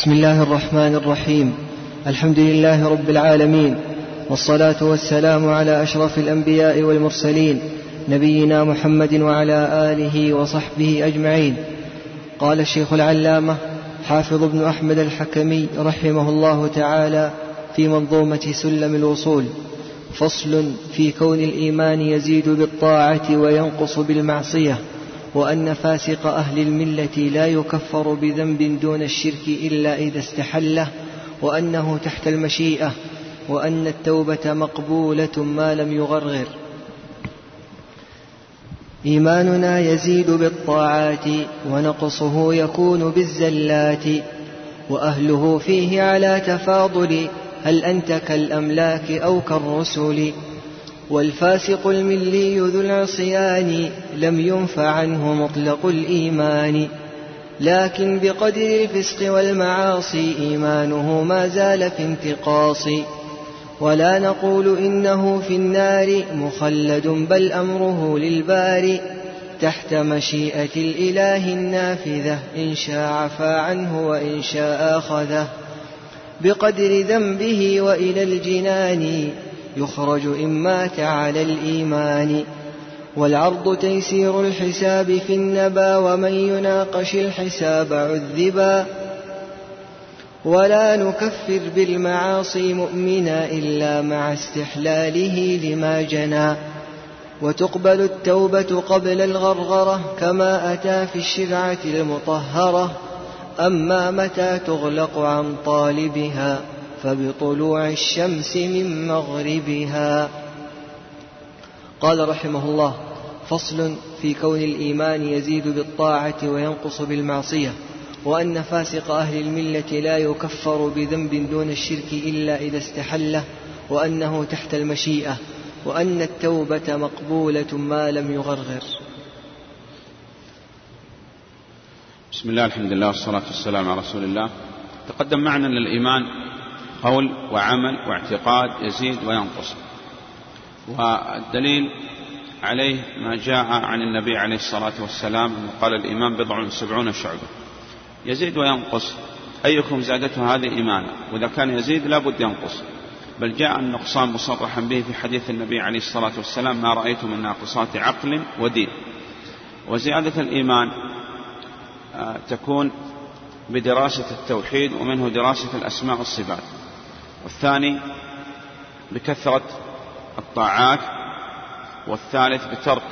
بسم الله الرحمن الرحيم. الحمد لله رب العالمين والصلاة والسلام على أشرف الأنبياء والمرسلين نبينا محمد وعلى آله وصحبه أجمعين. قال الشيخ العلامة حافظ بن أحمد الحكمي رحمه الله تعالى في منظومة سلم الوصول فصل في كون الإيمان يزيد بالطاعة وينقص بالمعصية. وأن فاسق أهل الملة لا يكفر بذنب دون الشرك إلا إذا استحله وأنه تحت المشيئة وأن التوبة مقبولة ما لم يغرغر. إيماننا يزيد بالطاعات ونقصه يكون بالزلات وأهله فيه على تفاضل هل أنت كالأملاك أو كالرسل؟ والفاسق الملي ذو العصيان لم ينف عنه مطلق الإيمان. لكن بقدر الفسق والمعاصي إيمانه ما زال في انتقاص. ولا نقول إنه في النار مخلد بل أمره للباري تحت مشيئة الإله النافذة إن شاء عفى عنه وإن شاء أخذه. بقدر ذنبه وإلى الجنان يخرج إن مات على الإيمان. والعرض تيسير الحساب في النبا ومن يناقش الحساب عذبا. ولا نكفر بالمعاصي مؤمنا إلا مع استحلاله لما جنى وتقبل التوبة قبل الغرغرة كما أتى في الشرعة المطهرة. أما متى تغلق عن طالبها. فبطلوع الشمس من مغربها. قال رحمه الله فصل في كون الإيمان يزيد بالطاعة وينقص بالمعصية وأن فاسق أهل الملة لا يكفر بذنب دون الشرك إلا إذا استحله وأنه تحت المشيئة وأن التوبة مقبولة ما لم يغرغر. بسم الله الحمد لله والصلاة والسلام على رسول الله. تقدم معنا أن الإيمان قول وعمل واعتقاد يزيد وينقص. والدليل عليه ما جاء عن النبي عليه الصلاة والسلام قال الإيمان بضع سبعون شعبة. يزيد وينقص. أيكم زادته هذه إيمانا؟ وإذا كان يزيد لابد ينقص. بل جاء النقصان مصرحا به في حديث النبي عليه الصلاة والسلام ما رأيت من ناقصات عقل ودين. وزيادة الإيمان آه، تكون بدراسة التوحيد ومنه دراسة الأسماء والصفات. والثاني بكثرة الطاعات والثالث بترك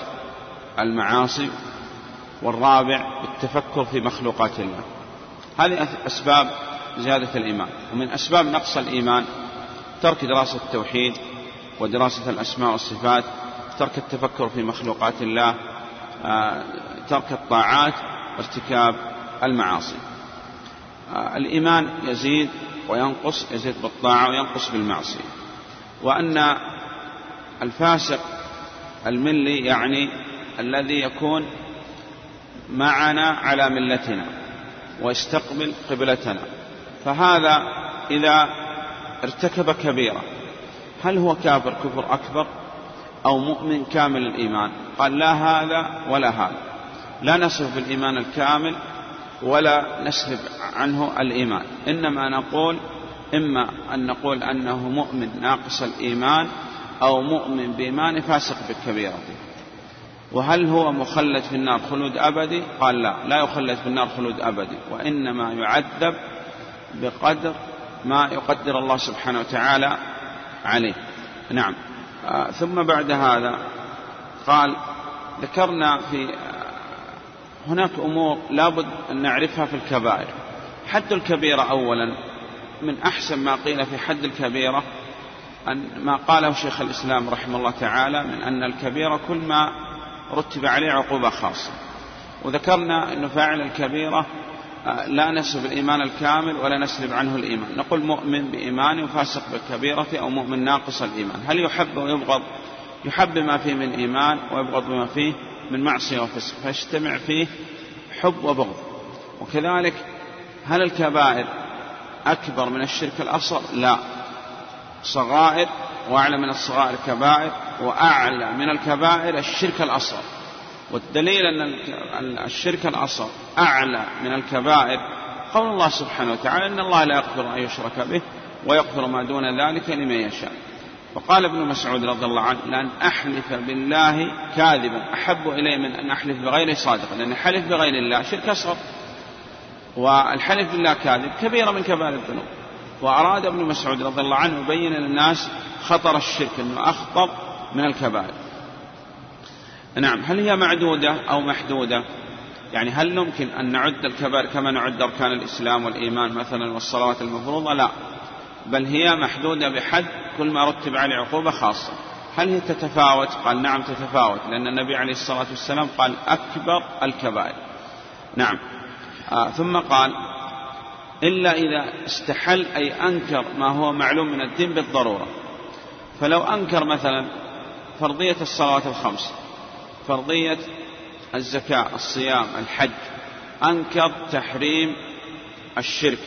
المعاصي والرابع بالتفكر في مخلوقات الله. هذه أسباب زيادة الإيمان. ومن أسباب نقص الإيمان ترك دراسة التوحيد ودراسة الأسماء والصفات ترك التفكر في مخلوقات الله آه، ترك الطاعات وارتكاب المعاصي. آه، الإيمان يزيد وينقص يزيد بالطاعة وينقص بالمعصية. وأن الفاسق الملي يعني الذي يكون معنا على ملتنا ويستقبل قبلتنا. فهذا إذا ارتكب كبيرة هل هو كافر كفر أكبر أو مؤمن كامل الإيمان؟ قال لا هذا ولا هذا. لا نصف بالإيمان الكامل ولا نسلب عنه الإيمان. إنما نقول إما أن نقول أنه مؤمن ناقص الإيمان أو مؤمن بإيمان فاسق بالكبيرة. وهل هو مخلد في النار خلود أبدي؟ قال لا لا يخلد في النار خلود أبدي. وإنما يعذب بقدر ما يقدر الله سبحانه وتعالى عليه. نعم. آه ثم بعد هذا قال ذكرنا في هناك أمور لابد أن نعرفها في الكبائر. حد الكبيرة أولا من أحسن ما قيل في حد الكبيرة أن ما قاله شيخ الإسلام رحمه الله تعالى من أن الكبيرة كل ما رتب عليه عقوبة خاصة. وذكرنا أن فاعل الكبيرة آه، لا نسلب الإيمان الكامل ولا نسلب عنه الإيمان. نقول مؤمن بإيمانه وفاسق بالكبيرة أو مؤمن ناقص الإيمان. هل يحب ويبغض؟ يحب بما فيه من إيمان ويبغض بما فيه من معصية وفسق. فيجتمع فيه حب وبغض. وكذلك هل الكبائر أكبر من الشرك الأصغر؟ لا. صغائر وأعلى من الصغائر كبائر وأعلى من الكبائر الشرك الأصغر. والدليل أن الشرك الأصغر أعلى من الكبائر قول الله سبحانه وتعالى إن الله لا يغفر أن يشرك به ويغفر ما دون ذلك لمن يشاء. فقال ابن مسعود رضي الله عنه لأن أحلف بالله كاذبا أحب إلي من أن أحلف بغير صادق لأن حلف بغير الله شرك أصغر. والحلف بالله كاذب كبيرة من كبائر الذنوب. وأراد ابن مسعود رضي الله عنه يبين للناس خطر الشرك أنه أخطر من الكبائر. نعم هل هي معدودة أو محدودة؟ يعني هل يمكن أن نعد الكبائر كما نعد أركان الإسلام والإيمان مثلا والصلوات المفروضة؟ لا. بل هي محدودة بحد كل ما رتب عليه عقوبة خاصة. هل هي تتفاوت؟ قال نعم تتفاوت لأن النبي عليه الصلاة والسلام قال أكبر الكبائر. نعم. آه ثم قال إلا إذا استحل أي أنكر ما هو معلوم من الدين بالضرورة. فلو أنكر مثلا فرضية الصلوات الخمس فرضية الزكاة الصيام الحج أنكر تحريم الشرك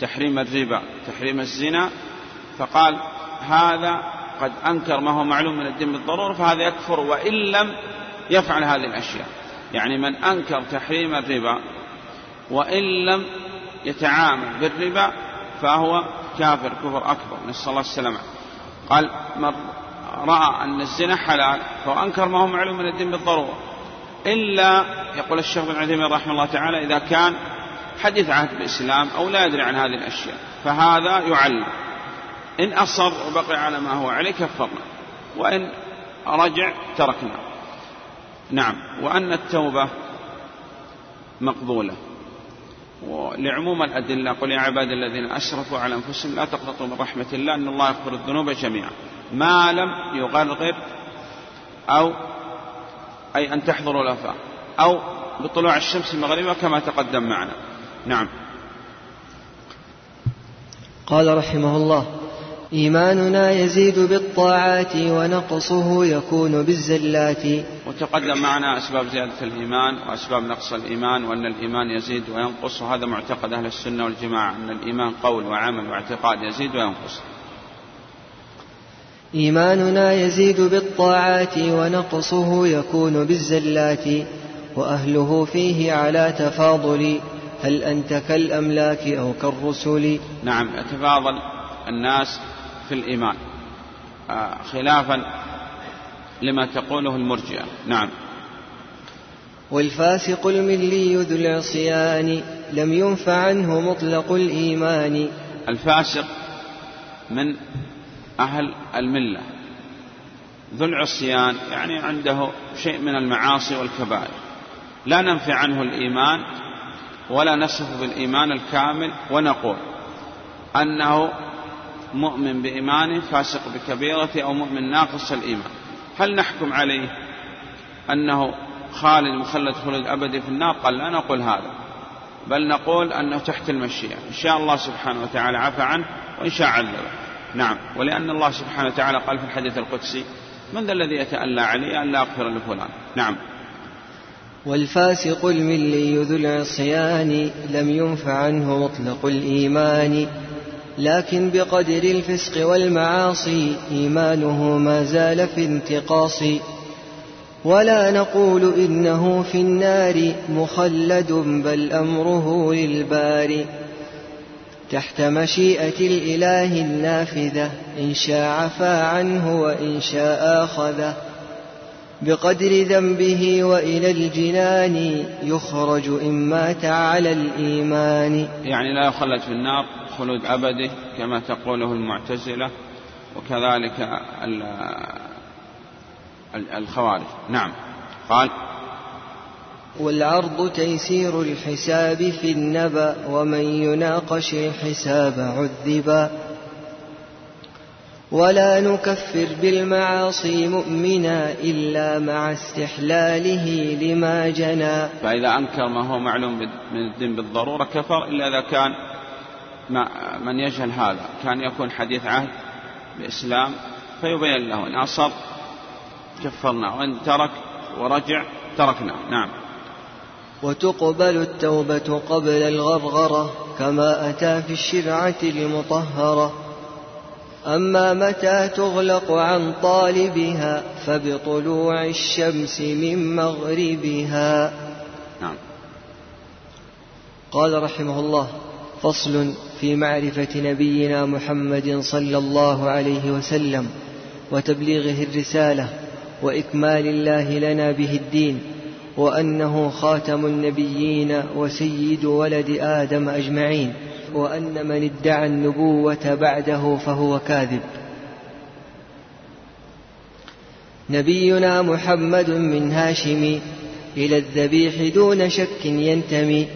تحريم الربا تحريم الزنا فقال هذا قد أنكر ما هو معلوم من الدين بالضرورة فهذا يكفر وإن لم يفعل هذه الأشياء. يعني من أنكر تحريم الربا وإن لم يتعامل بالربا فهو كافر كفر أكبر نسأل الله السلامة. قال من رأى أن الزنا حلال فأنكر ما هو معلوم من الدين بالضرورة. إلا يقول الشيخ بن عثيمين رحمه الله تعالى إذا كان حديث عهد بالإسلام أو لا يدري عن هذه الأشياء فهذا يعلم. إن أصر وبقي على ما هو عليه كفرنا وإن رجع تركنا. نعم. وأن التوبة مقبولة. ولعموم الأدلة قل يا عباد الذين أشرفوا على أنفسهم لا تقنطوا من رحمة الله أن الله يغفر الذنوب جميعا. ما لم يغرغر أو أي أن تحضروا الأفاق أو بطلوع الشمس المغربة كما تقدم معنا. نعم. قال رحمه الله إيماننا يزيد بالطاعات ونقصه يكون بالزلات. وتقدم معنا أسباب زيادة الإيمان وأسباب نقص الإيمان وأن الإيمان يزيد وينقص. وهذا معتقد أهل السنة والجماعة أن الإيمان قول وعمل واعتقاد يزيد وينقص. إيماننا يزيد بالطاعات ونقصه يكون بالزلات. وأهله فيه على تفاضل هل أنت كالأملاك أو كالرسل؟ نعم يتفاضل الناس في الإيمان. آه، خلافا لما تقوله المرجئة. نعم. والفاسق الملي ذو العصيان لم ينفع عنه مطلق الإيمان. الفاسق من أهل الملة. ذو العصيان يعني عنده شيء من المعاصي والكبائر. لا ننفي عنه الإيمان ولا نصف بالإيمان الكامل ونقول أنه مؤمن بإيمانه فاسق بكبيرة أو مؤمن ناقص الإيمان. هل نحكم عليه أنه خالد مخلد خلد أبدي في النار؟ قال لا نقول هذا. بل نقول أنه تحت المشيئة. إن شاء الله سبحانه وتعالى عفى عنه وإن شاء عذبه نعم. ولأن الله سبحانه وتعالى قال في الحديث القدسي من ذا الذي يتألى علي أن لا أغفر لفلان؟ نعم. والفاسق الملي ذو العصيان لم ينفع عنه مطلق الإيمان. لكن بقدر الفسق والمعاصي إيمانه ما زال في انتقاص. ولا نقول إنه في النار مخلد بل أمره للباري تحت مشيئة الإله النافذة إن شاء عفا عنه وإن شاء أخذه. بقدر ذنبه وإلى الجنان يخرج إن مات على الإيمان. يعني لا يخلد في النار خلود أبدي كما تقوله المعتزلة وكذلك الخوارج. نعم. قال والعرض تيسير الحساب في النبأ ومن يناقش الحساب عذبا. ولا نكفر بالمعاصي مؤمنا إلا مع استحلاله لما جنى. فإذا أنكر ما هو معلوم من الدين بالضرورة كفر إلا إذا كان من يجهل هذا. كان يكون حديث عهد بإسلام فيبين له إن أصر كفرنا وإن ترك ورجع تركنا. نعم. وتقبل التوبة قبل الغرغرة كما أتى في الشرعة المطهرة. أما متى تغلق عن طالبها فبطلوع الشمس من مغربها. نعم. قال رحمه الله فصل في معرفة نبينا محمد صلى الله عليه وسلم وتبليغه الرسالة وإكمال الله لنا به الدين وأنه خاتم النبيين وسيد ولد آدم أجمعين. وأن من ادعى النبوة بعده فهو كاذب. نبينا محمد من هاشم إلى الذبيح دون شك ينتمي.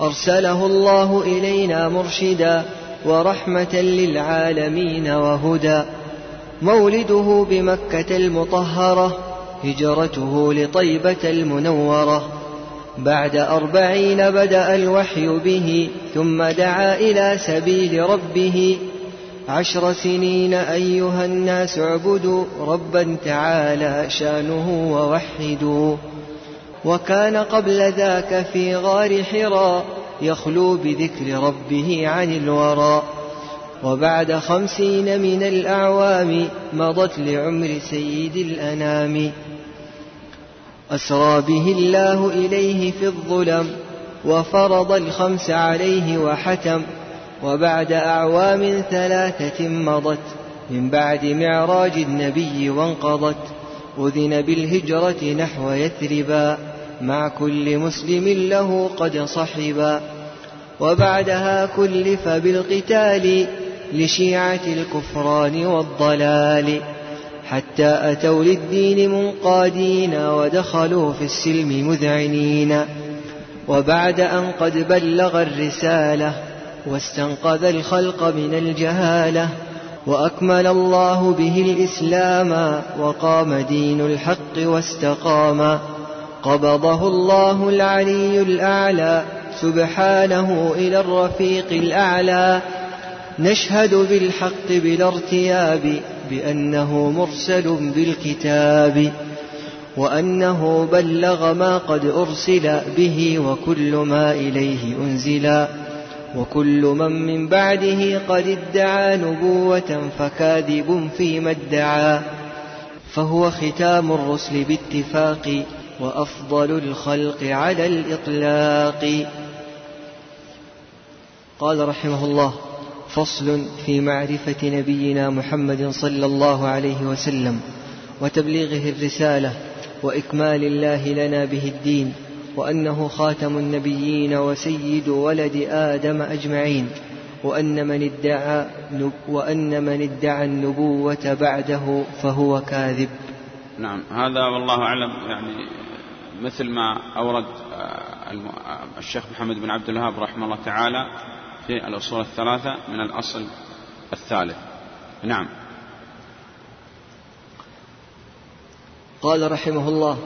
أرسله الله إلينا مرشدا ورحمة للعالمين وهدى. مولده بمكة المطهرة هجرته لطيبة المنورة. بعد أربعين بدأ الوحي به ثم دعا إلى سبيل ربه. عشر سنين أيها الناس اعبدوا ربا تعالى شأنه ووحدوا. وكان قبل ذاك في غار حراء يخلو بذكر ربه عن الورى. وبعد خمسين من الأعوام مضت لعمر سيد الأنام. أسرى به الله إليه في الظلم وفرض الخمس عليه وحتم وبعد أعوام ثلاثة مضت من بعد معراج النبي وانقضت أذن بالهجرة نحو يثربا مع كل مسلم له قد صحبا. وبعدها كلف بالقتال لشيعة الكفران والضلال. حتى أتوا للدين منقادين ودخلوا في السلم مذعنين. وبعد أن قد بلغ الرسالة واستنقذ الخلق من الجهالة وأكمل الله به الإسلام وقام دين الحق واستقام قبضه الله العلي الأعلى سبحانه إلى الرفيق الأعلى. نشهد بالحق بلا ارتياب بأنه مرسل بالكتاب وأنه بلغ ما قد أرسل به وكل ما إليه أنزلا وكل من من بعده قد ادعى نبوة فكاذب فيما ادعى فهو ختام الرسل باتفاق وأفضل الخلق على الإطلاق. قال رحمه الله فصل في معرفة نبينا محمد صلى الله عليه وسلم وتبليغه الرسالة وإكمال الله لنا به الدين وأنه خاتم النبيين وسيد ولد آدم أجمعين وأن من ادعى وأن من ادعى النبوة بعده فهو كاذب. نعم هذا والله أعلم يعني مثل ما أورد آه، الشيخ محمد بن عبد الوهاب رحمه الله تعالى في الأصول الثلاثة من الأصل الثالث. نعم. قال رحمه الله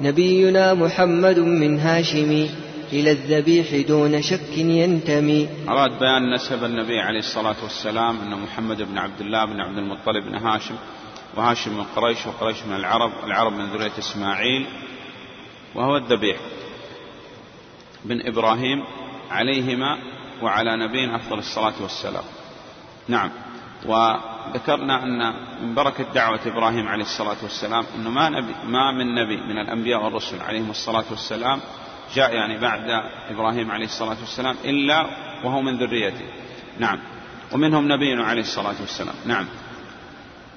نبينا محمد من هاشم إلى الذبيح دون شك ينتمي. أراد بيان نسب النبي عليه الصلاة والسلام أن محمد بن عبد الله بن عبد المطلب بن هاشم وهاشم من قريش وقريش من العرب العرب من ذرية إسماعيل وهو الذبيح بن إبراهيم عليهما وعلى نبينا أفضل الصلاة والسلام. نعم. وذكرنا أن من بركة دعوة إبراهيم عليه الصلاة والسلام أنه ما, نبي ما من نبي من الأنبياء والرسل عليهم الصلاة والسلام جاء يعني بعد إبراهيم عليه الصلاة والسلام إلا وهو من ذريته. نعم. ومنهم نبينا عليه الصلاة والسلام. نعم.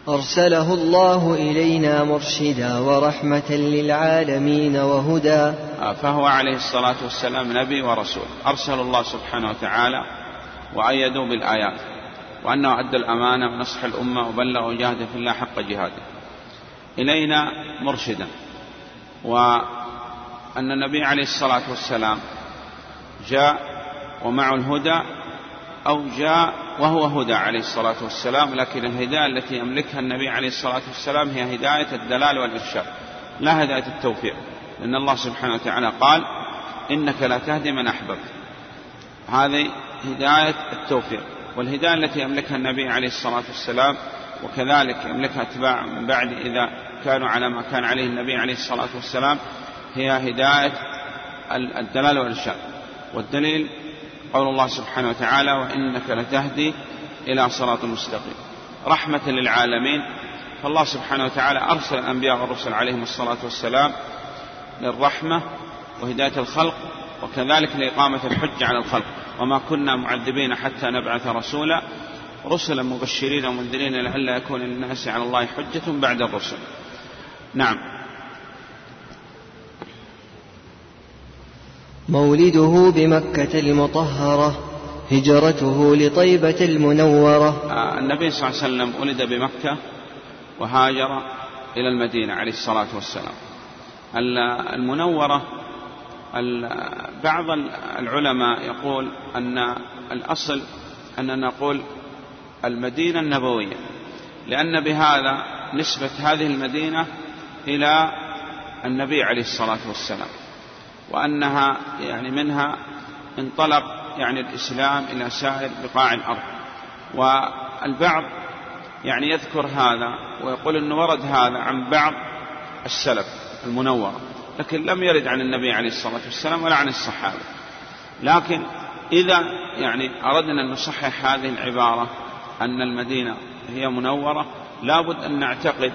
أرسله الله إلينا مرشدا ورحمة للعالمين وهدى. فهو عليه الصلاة والسلام نبي ورسول. أرسل الله سبحانه وتعالى وأيدوا بالآيات وأنه أدى الأمانة ونصح الأمة وبلغ وجاهد في الله حق جهاده. إلينا مرشدا. وأن النبي عليه الصلاة والسلام جاء ومعه الهدى أو جاء وهو هدى عليه الصلاة والسلام لكن الهداية التي يملكها النبي عليه الصلاة والسلام هي هداية الدلال والإرشاد لا هداية التوفيق لأن الله سبحانه وتعالى قال إنك لا تهدي من أحببت. هذه هداية التوفيق والهداية التي يملكها النبي عليه الصلاة والسلام وكذلك يملكها أتباع من بعد إذا كانوا على ما كان عليه النبي عليه الصلاة والسلام هي هداية الدلال والإرشاد. والدليل قول الله سبحانه وتعالى وإنك لتهدي إلى صراط مستقيم. رحمة للعالمين. فالله سبحانه وتعالى أرسل الأنبياء والرسل عليهم الصلاة والسلام للرحمة وهداية الخلق وكذلك لإقامة الحجة على الخلق. وما كنا معذبين حتى نبعث رسولا رسلا مبشرين ومنذرين لئلا يكون للناس على الله حجة بعد الرسل. نعم. مولده بمكة المطهرة هجرته لطيبة المنورة. آه، النبي صلى الله عليه وسلم ولد بمكة وهاجر إلى المدينة عليه الصلاة والسلام. المنورة بعض العلماء يقول أن الأصل أننا نقول المدينة النبوية لأن بهذا نسبة هذه المدينة إلى النبي عليه الصلاة والسلام. وأنها يعني منها انطلق يعني الإسلام إلى سائر بقاع الأرض. والبعض يعني يذكر هذا ويقول أنه ورد هذا عن بعض السلف المنورة لكن لم يرد عن النبي عليه الصلاة والسلام ولا عن الصحابة. لكن إذا يعني أردنا أن نصحح هذه العبارة أن المدينة هي منورة لابد أن نعتقد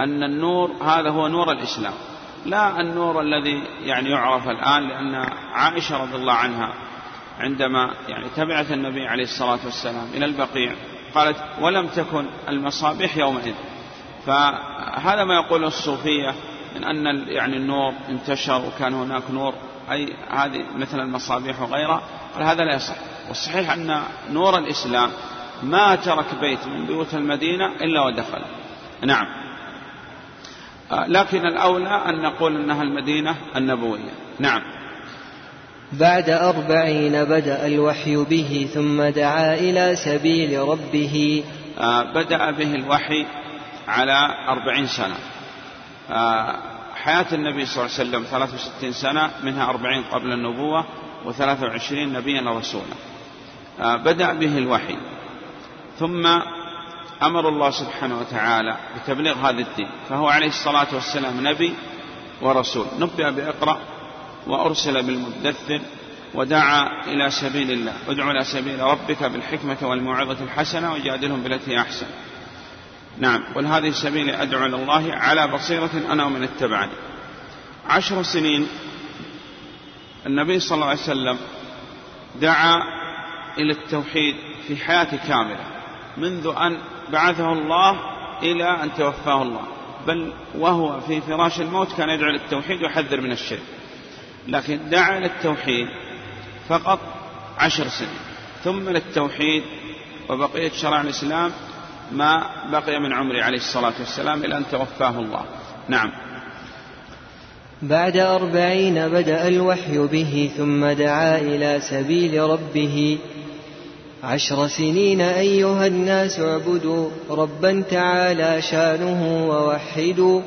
أن النور هذا هو نور الإسلام. لا النور الذي يعني يعرف الآن لأن عائشة رضي الله عنها عندما يعني تبعت النبي عليه الصلاة والسلام إلى البقيع قالت ولم تكن المصابيح يومئذ. فهذا ما يقوله الصوفية من أن يعني النور انتشر وكان هناك نور أي هذه مثل المصابيح وغيرها قال هذا لا يصح. والصحيح أن نور الإسلام ما ترك بيت من بيوت المدينة إلا ودخل. نعم. لكن الأولى أن نقول أنها المدينة النبوية. نعم. بعد أربعين بدأ الوحي به ثم دعا إلى سبيل ربه. آه، بدأ به الوحي على أربعين سنة. آه، حياة النبي صلى الله عليه وسلم 63 سنة منها أربعين قبل النبوة وثلاثة وعشرين نبيا ورسولا بدأ به الوحي. ثم أمر الله سبحانه وتعالى بتبليغ هذا الدين فهو عليه الصلاة والسلام نبي ورسول. نبئ بإقرأ وأرسل بالمدثر ودعا إلى سبيل الله ادع إلى سبيل ربك بالحكمة والموعظة الحسنة وجادلهم بالتي أحسن. نعم قل هذه سبيل أدعو إلى الله على بصيرة أنا ومن اتبعني. عشر سنين النبي صلى الله عليه وسلم دعا إلى التوحيد في حياة كاملة منذ أن بعثه الله إلى أن توفاه الله. بل وهو في فراش الموت كان يدعو للتوحيد ويحذر من الشرك. لكن دعا للتوحيد فقط عشر سنين ثم للتوحيد وبقية شرع الإسلام ما بقي من عمره عليه الصلاة والسلام إلى أن توفاه الله. نعم. بعد أربعين بدأ الوحي به ثم دعا إلى سبيل ربه عشر سنين أيها الناس اعبدوا ربا تعالى شانه ووحدوا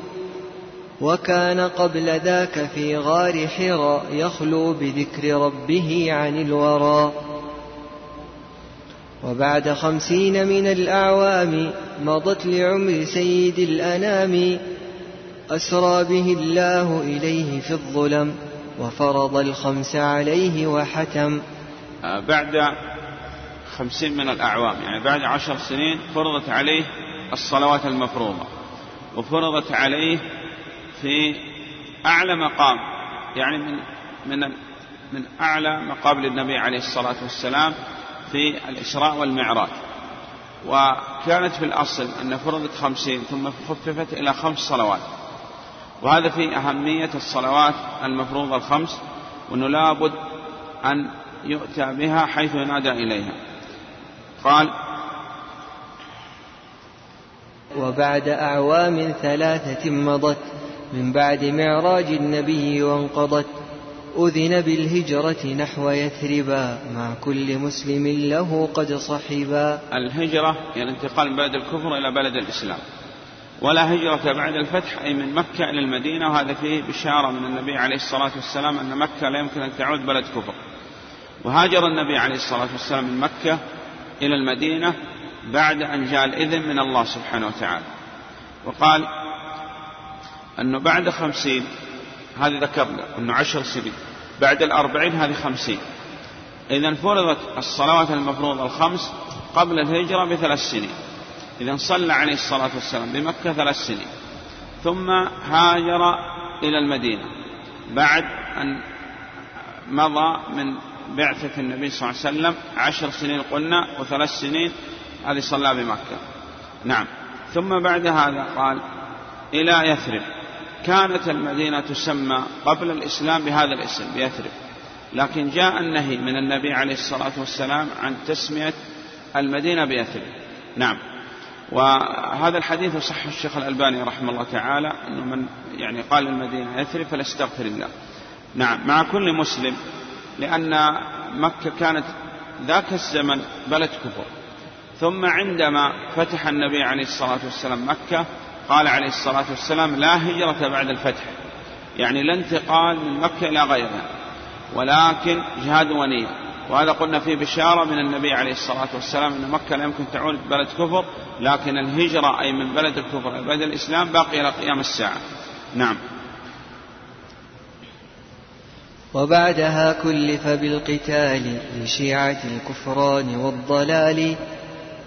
وكان قبل ذاك في غار حراء يخلو بذكر ربه عن الورى وبعد خمسين من الأعوام مضت لعمر سيد الأنام أسرى به الله إليه في الظلم وفرض الخمس عليه وحتم آه، بعد خمسين من الأعوام يعني بعد عشر سنين فرضت عليه الصلوات المفروضة وفرضت عليه في أعلى مقام يعني من من من أعلى مقابل النبي عليه الصلاة والسلام في الإسراء والمعراج. وكانت في الأصل أن فرضت خمسين ثم خففت إلى خمس صلوات. وهذا في أهمية الصلوات المفروضة الخمس وأنه لابد أن يؤتى بها حيث ينادى إليها. قال وبعد أعوام ثلاثة مضت من بعد معراج النبي وانقضت أذن بالهجرة نحو يثربا مع كل مسلم له قد صحبا. الهجرة يعني انتقال من بلد الكفر إلى بلد الإسلام. ولا هجرة بعد الفتح أي من مكة إلى المدينة وهذا فيه بشارة من النبي عليه الصلاة والسلام أن مكة لا يمكن أن تعود بلد كفر. وهاجر النبي عليه الصلاة والسلام من مكة إلى المدينة بعد أن جاء الإذن من الله سبحانه وتعالى. وقال أنه بعد خمسين هذه ذكرنا أنه عشر سنين بعد الأربعين هذه خمسين. إذا فرضت الصلوات المفروضة الخمس قبل الهجرة بثلاث سنين. إذا صلى عليه الصلاة والسلام بمكة ثلاث سنين. ثم هاجر إلى المدينة بعد أن مضى من بعثة النبي صلى الله عليه وسلم عشر سنين قلنا وثلاث سنين هذه صلى بمكة. نعم. ثم بعد هذا قال إلى يثرب. كانت المدينة تسمى قبل الإسلام بهذا الاسم بيثرب لكن جاء النهي من النبي عليه الصلاة والسلام عن تسمية المدينة بيثرب. نعم. وهذا الحديث صح الشيخ الألباني رحمه الله تعالى أنه من يعني قال المدينة يثرب فليستغفر الله. نعم. مع كل مسلم لأن مكة كانت ذاك الزمن بلد كفر. ثم عندما فتح النبي عليه الصلاة والسلام مكة قال عليه الصلاة والسلام لا هجرة بعد الفتح. يعني لا انتقال من مكة إلى غيرها ولكن جهاد ونية وهذا قلنا فيه بشارة من النبي عليه الصلاة والسلام أن مكة لا يمكن تعود بلد كفر لكن الهجرة أي من بلد الكفر إلى بلد الإسلام باقي إلى قيام الساعة. نعم. وبعدها كلف بالقتال لشيعة الكفران والضلال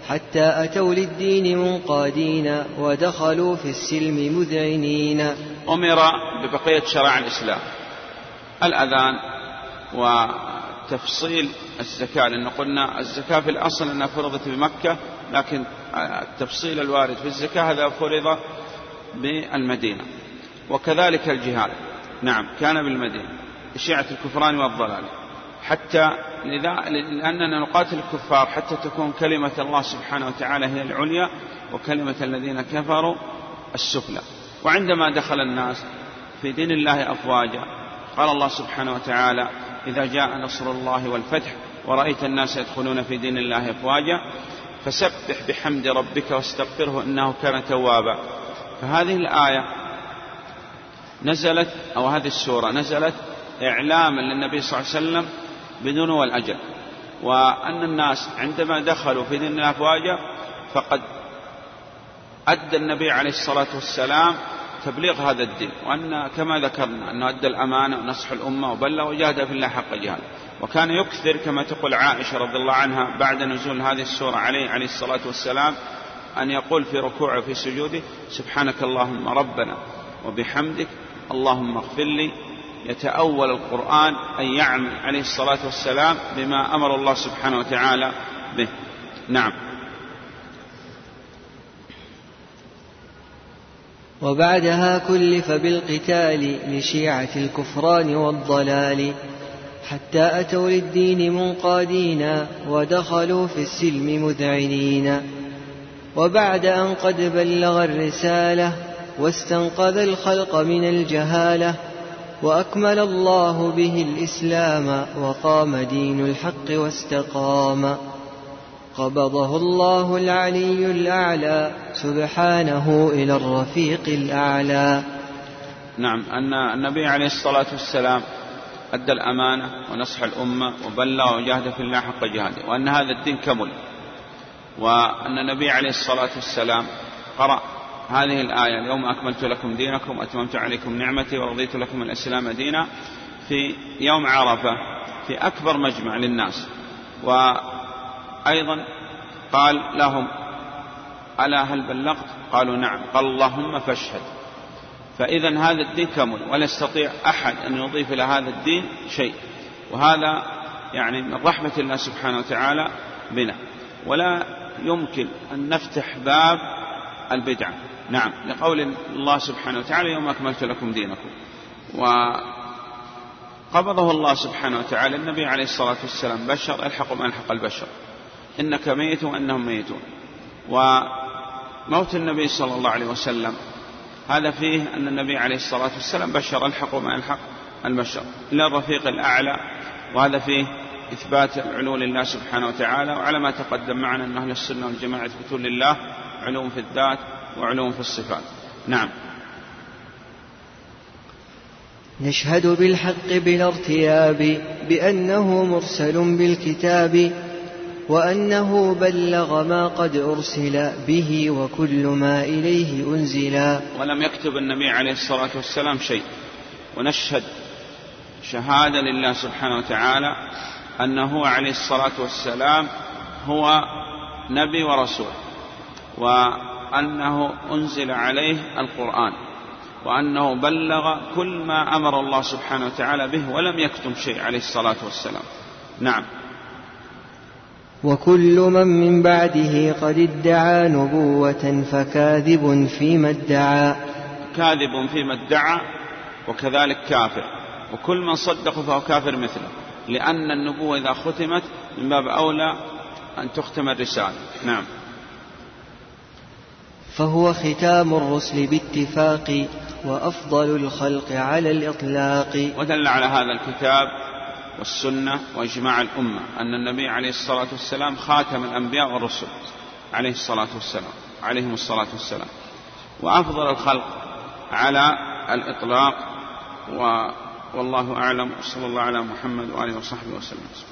حتى أتوا للدين منقادين ودخلوا في السلم مذعنين. أمر ببقية شرائع الإسلام الأذان وتفصيل الزكاة لأن قلنا الزكاة في الأصل أنها فرضت بمكة لكن التفصيل الوارد في الزكاة هذا فرض بالمدينة وكذلك الجهاد. نعم كان بالمدينة. شيعة الكفران والضلال. حتى لأننا نقاتل الكفار حتى تكون كلمة الله سبحانه وتعالى هي العليا وكلمة الذين كفروا السفلى. وعندما دخل الناس في دين الله أفواجا قال الله سبحانه وتعالى إذا جاء نصر الله والفتح ورأيت الناس يدخلون في دين الله أفواجا فسبح بحمد ربك واستغفره إنه كان توابا. فهذه الآية نزلت أو هذه السورة نزلت إعلاما للنبي صلى الله عليه وسلم بدنو الأجل وأن الناس عندما دخلوا في دين الله أفواجا فقد أدى النبي عليه الصلاة والسلام تبليغ هذا الدين. وأن كما ذكرنا أنه أدى الأمانة ونصح الأمة وبلغ وجاهد في الله حق جهاد وكان يكثر كما تقول عائشة رضي الله عنها بعد نزول هذه السورة عليه عليه الصلاة والسلام أن يقول في ركوعه وفي سجوده سبحانك اللهم ربنا وبحمدك اللهم اغفر لي يتأول القرآن أن يعمل عليه الصلاة والسلام بما أمر الله سبحانه وتعالى به. نعم. وبعدها كلف بالقتال لشيعة الكفران والضلال حتى أتوا للدين منقادين ودخلوا في السلم مذعنين. وبعد أن قد بلغ الرسالة واستنقذ الخلق من الجهالة وأكمل الله به الإسلام وقام دين الحق واستقام. قبضه الله العلي الأعلى سبحانه إلى الرفيق الأعلى. نعم أن النبي عليه الصلاة والسلام أدى الأمانة ونصح الأمة وبلغ وجاهد في الله حق جهاده وأن هذا الدين كمل. وأن النبي عليه الصلاة والسلام قرأ هذه الآية. اليوم أكملت لكم دينكم وأتممت عليكم نعمتي ورضيت لكم الإسلام دينا في يوم عرفة في أكبر مجمع للناس. وأيضا قال لهم ألا هل بلغت؟ قالوا نعم. قال اللهم فاشهد. فإذا هذا الدين كمل ولا يستطيع أحد أن يضيف إلى هذا الدين شيء. وهذا يعني من رحمة الله سبحانه وتعالى بنا. ولا يمكن أن نفتح باب البدعة نعم لقول الله سبحانه وتعالى يوم أكملت لكم دينكم. وقبضه الله سبحانه وتعالى النبي عليه الصلاة والسلام بشر الحق ما ألحق البشر إنك ميت وأنهم ميتون. وموت النبي صلى الله عليه وسلم هذا فيه أن النبي عليه الصلاة والسلام بشر الحق ما ألحق البشر. إلى الرفيق الأعلى وهذا فيه إثبات العلو لله سبحانه وتعالى وعلى ما تقدم معنا أن أهل السنة والجماعة يثبتون لله علو في الذات وعلوم في الصفات. نعم. نشهد بالحق بلا ارتياب بأنه مرسل بالكتاب وأنه بلغ ما قد أرسل به وكل ما إليه أنزلا ولم يكتب النبي عليه الصلاة والسلام شيء. ونشهد شهادة لله سبحانه وتعالى أنه عليه الصلاة والسلام هو نبي ورسول. و أنه أنزل عليه القرآن وأنه بلغ كل ما أمر الله سبحانه وتعالى به ولم يكتم شيء عليه الصلاة والسلام. نعم. وكل من من بعده قد ادعى نبوة فكاذب فيما ادعى. كاذب فيما ادعى وكذلك كافر وكل من صدق فهو كافر مثله لأن النبوة إذا ختمت من باب أولى أن تختم الرسالة. نعم. فهو ختام الرسل باتفاق وأفضل الخلق على الإطلاق. ودل على هذا الكتاب والسنة وإجماع الأمة أن النبي عليه الصلاة والسلام خاتم الأنبياء والرسل عليه الصلاة والسلام عليهم الصلاة والسلام. وأفضل الخلق على الإطلاق و والله أعلم وصلى الله على محمد وآله وصحبه وسلم.